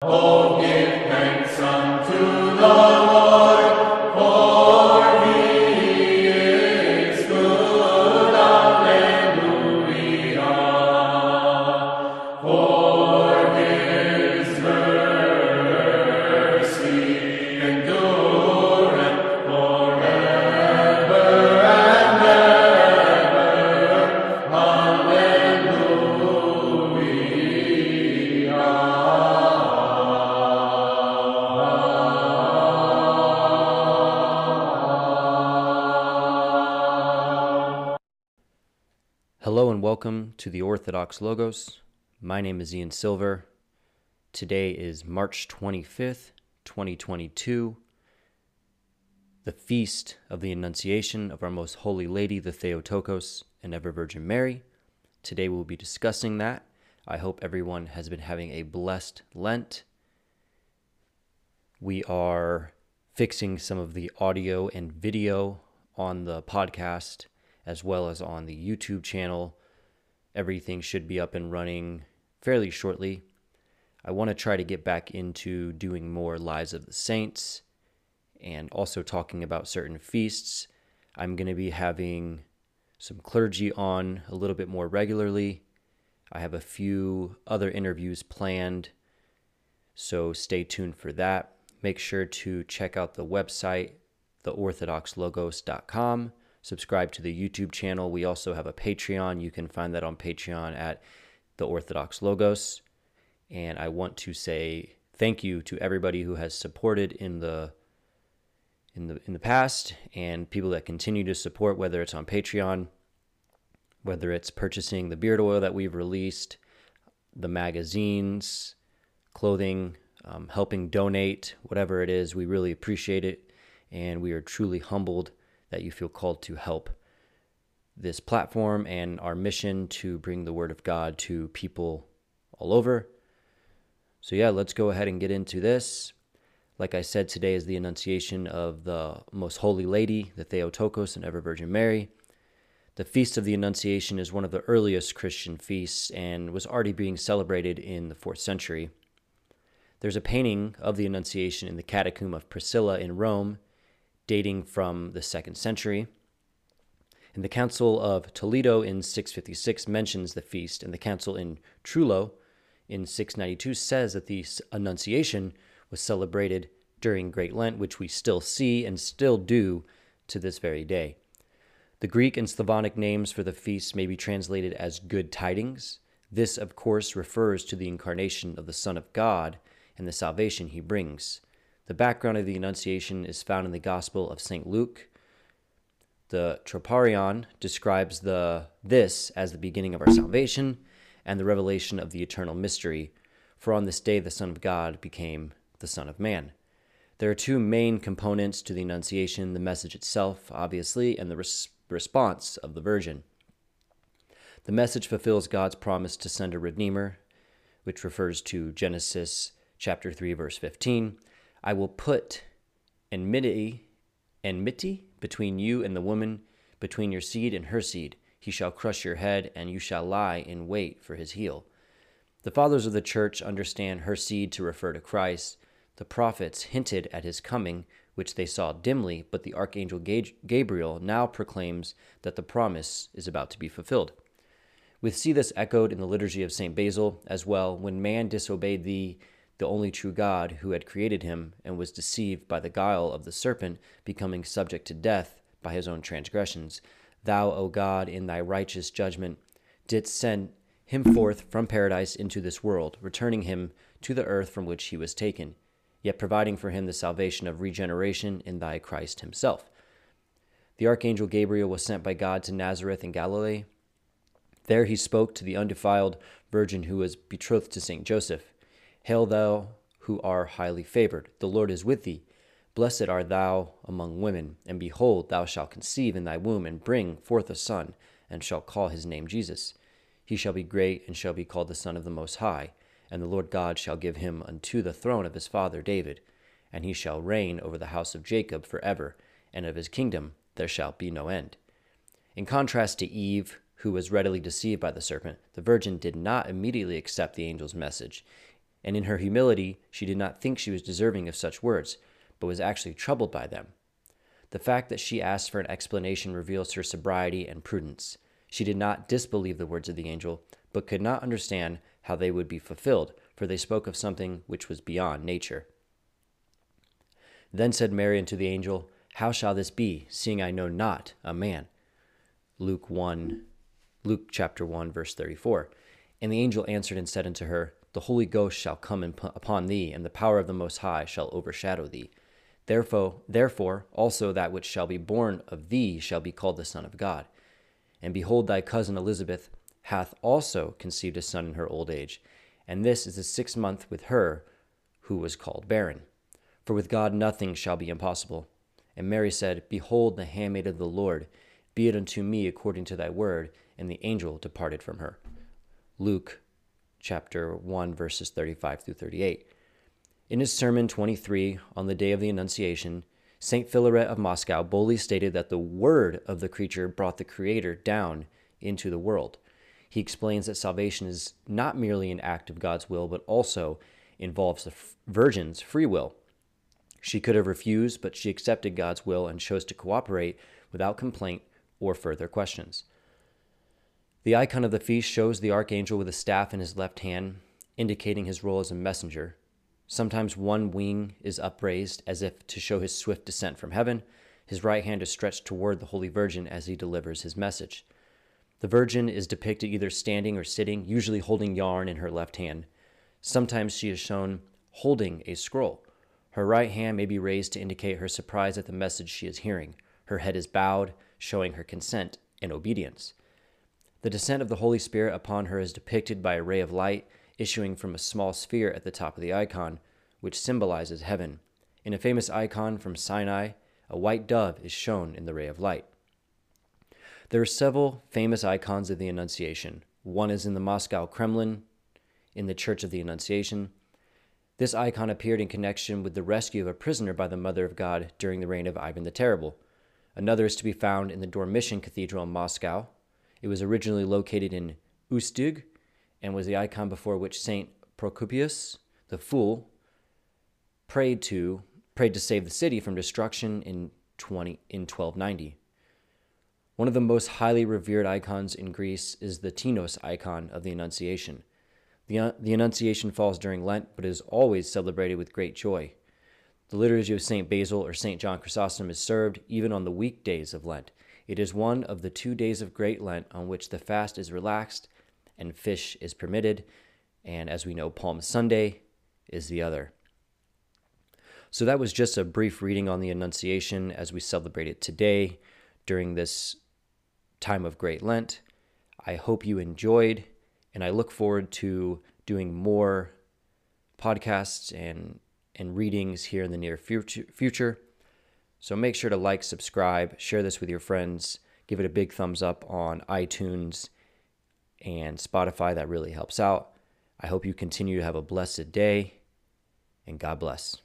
Oh, and welcome to the Orthodox Logos. My name is Ian Silver. Today is March 25th, 2022, the feast of the Annunciation of our Most Holy Lady, the Theotokos and Ever Virgin Mary. Today we'll be discussing that. I hope everyone has been having a blessed Lent. We are fixing some of the audio and video on the podcast as well as on the YouTube channel. Everything should be up and running fairly shortly. I want to try to get back into doing more Lives of the Saints and also talking about certain feasts. I'm going to be having some clergy on a little bit more regularly. I have a few other interviews planned, so stay tuned for that. Make sure to check out the website, theorthodoxlogos.com. Subscribe to the YouTube channel. We also have a Patreon. You can find that on Patreon at the Orthodox Logos. And I want to say thank you to everybody who has supported in the in the in the past and people that continue to support whether it's on Patreon, whether it's purchasing the beard oil that we've released, the magazines, clothing, um, helping donate, whatever it is, we really appreciate it. And we are truly humbled that you feel called to help this platform and our mission to bring the Word of God to people all over. So, yeah, let's go ahead and get into this. Like I said, today is the Annunciation of the Most Holy Lady, the Theotokos and Ever Virgin Mary. The Feast of the Annunciation is one of the earliest Christian feasts and was already being celebrated in the fourth century. There's a painting of the Annunciation in the Catacomb of Priscilla in Rome, dating from the second century. And the Council of Toledo in 656 mentions the feast, and the Council in Trullo in 692 says that the Annunciation was celebrated during Great Lent, which we still see and still do to this very day. The Greek and Slavonic names for the feast may be translated as good tidings. This, of course, refers to the incarnation of the Son of God and the salvation he brings. The background of the Annunciation is found in the Gospel of St. Luke. The Troparion describes the this as the beginning of our salvation and the revelation of the eternal mystery, for on this day the Son of God became the Son of Man. There are two main components to the Annunciation the message itself, obviously, and the res- response of the Virgin. The message fulfills God's promise to send a Redeemer, which refers to Genesis chapter 3, verse 15. I will put enmity, enmity between you and the woman, between your seed and her seed. He shall crush your head, and you shall lie in wait for his heel. The fathers of the church understand her seed to refer to Christ. The prophets hinted at his coming, which they saw dimly, but the archangel Gabriel now proclaims that the promise is about to be fulfilled. We see this echoed in the liturgy of St. Basil as well. When man disobeyed thee, the only true God who had created him, and was deceived by the guile of the serpent, becoming subject to death by his own transgressions, thou, O God, in thy righteous judgment, didst send him forth from paradise into this world, returning him to the earth from which he was taken, yet providing for him the salvation of regeneration in thy Christ himself. The archangel Gabriel was sent by God to Nazareth in Galilee. There he spoke to the undefiled virgin who was betrothed to Saint Joseph. Hail, thou who art highly favored, the Lord is with thee. Blessed art thou among women, and behold, thou shalt conceive in thy womb and bring forth a son, and shalt call his name Jesus. He shall be great, and shall be called the Son of the Most High. And the Lord God shall give him unto the throne of his father David, and he shall reign over the house of Jacob for ever, and of his kingdom there shall be no end. In contrast to Eve, who was readily deceived by the serpent, the virgin did not immediately accept the angel's message and in her humility, she did not think she was deserving of such words, but was actually troubled by them. The fact that she asked for an explanation reveals her sobriety and prudence. She did not disbelieve the words of the angel, but could not understand how they would be fulfilled, for they spoke of something which was beyond nature. Then said Mary unto the angel, How shall this be, seeing I know not a man? Luke 1, Luke chapter 1, verse 34. And the angel answered and said unto her, The Holy Ghost shall come upon thee, and the power of the Most High shall overshadow thee. Therefore, therefore also that which shall be born of thee shall be called the Son of God. And behold, thy cousin Elizabeth hath also conceived a son in her old age, and this is the sixth month with her who was called barren. For with God nothing shall be impossible. And Mary said, Behold, the handmaid of the Lord, be it unto me according to thy word. And the angel departed from her. Luke chapter 1, verses 35 through 38. In his sermon 23 on the day of the Annunciation, St. Philaret of Moscow boldly stated that the word of the creature brought the Creator down into the world. He explains that salvation is not merely an act of God's will, but also involves the virgin's free will. She could have refused, but she accepted God's will and chose to cooperate without complaint or further questions. The icon of the feast shows the archangel with a staff in his left hand, indicating his role as a messenger. Sometimes one wing is upraised as if to show his swift descent from heaven. His right hand is stretched toward the Holy Virgin as he delivers his message. The Virgin is depicted either standing or sitting, usually holding yarn in her left hand. Sometimes she is shown holding a scroll. Her right hand may be raised to indicate her surprise at the message she is hearing. Her head is bowed, showing her consent and obedience. The descent of the Holy Spirit upon her is depicted by a ray of light issuing from a small sphere at the top of the icon, which symbolizes heaven. In a famous icon from Sinai, a white dove is shown in the ray of light. There are several famous icons of the Annunciation. One is in the Moscow Kremlin, in the Church of the Annunciation. This icon appeared in connection with the rescue of a prisoner by the Mother of God during the reign of Ivan the Terrible. Another is to be found in the Dormition Cathedral in Moscow. It was originally located in Ustiug and was the icon before which Saint Procopius, the fool, prayed to prayed to save the city from destruction in 20 in 1290. One of the most highly revered icons in Greece is the Tinos icon of the Annunciation. The, uh, the Annunciation falls during Lent, but is always celebrated with great joy. The liturgy of St. Basil or St. John Chrysostom is served even on the weekdays of Lent. It is one of the two days of Great Lent on which the fast is relaxed and fish is permitted, and as we know, Palm Sunday is the other. So that was just a brief reading on the Annunciation as we celebrate it today during this time of Great Lent. I hope you enjoyed and I look forward to doing more podcasts and and readings here in the near future future. So make sure to like, subscribe, share this with your friends, give it a big thumbs up on iTunes and Spotify. That really helps out. I hope you continue to have a blessed day and God bless.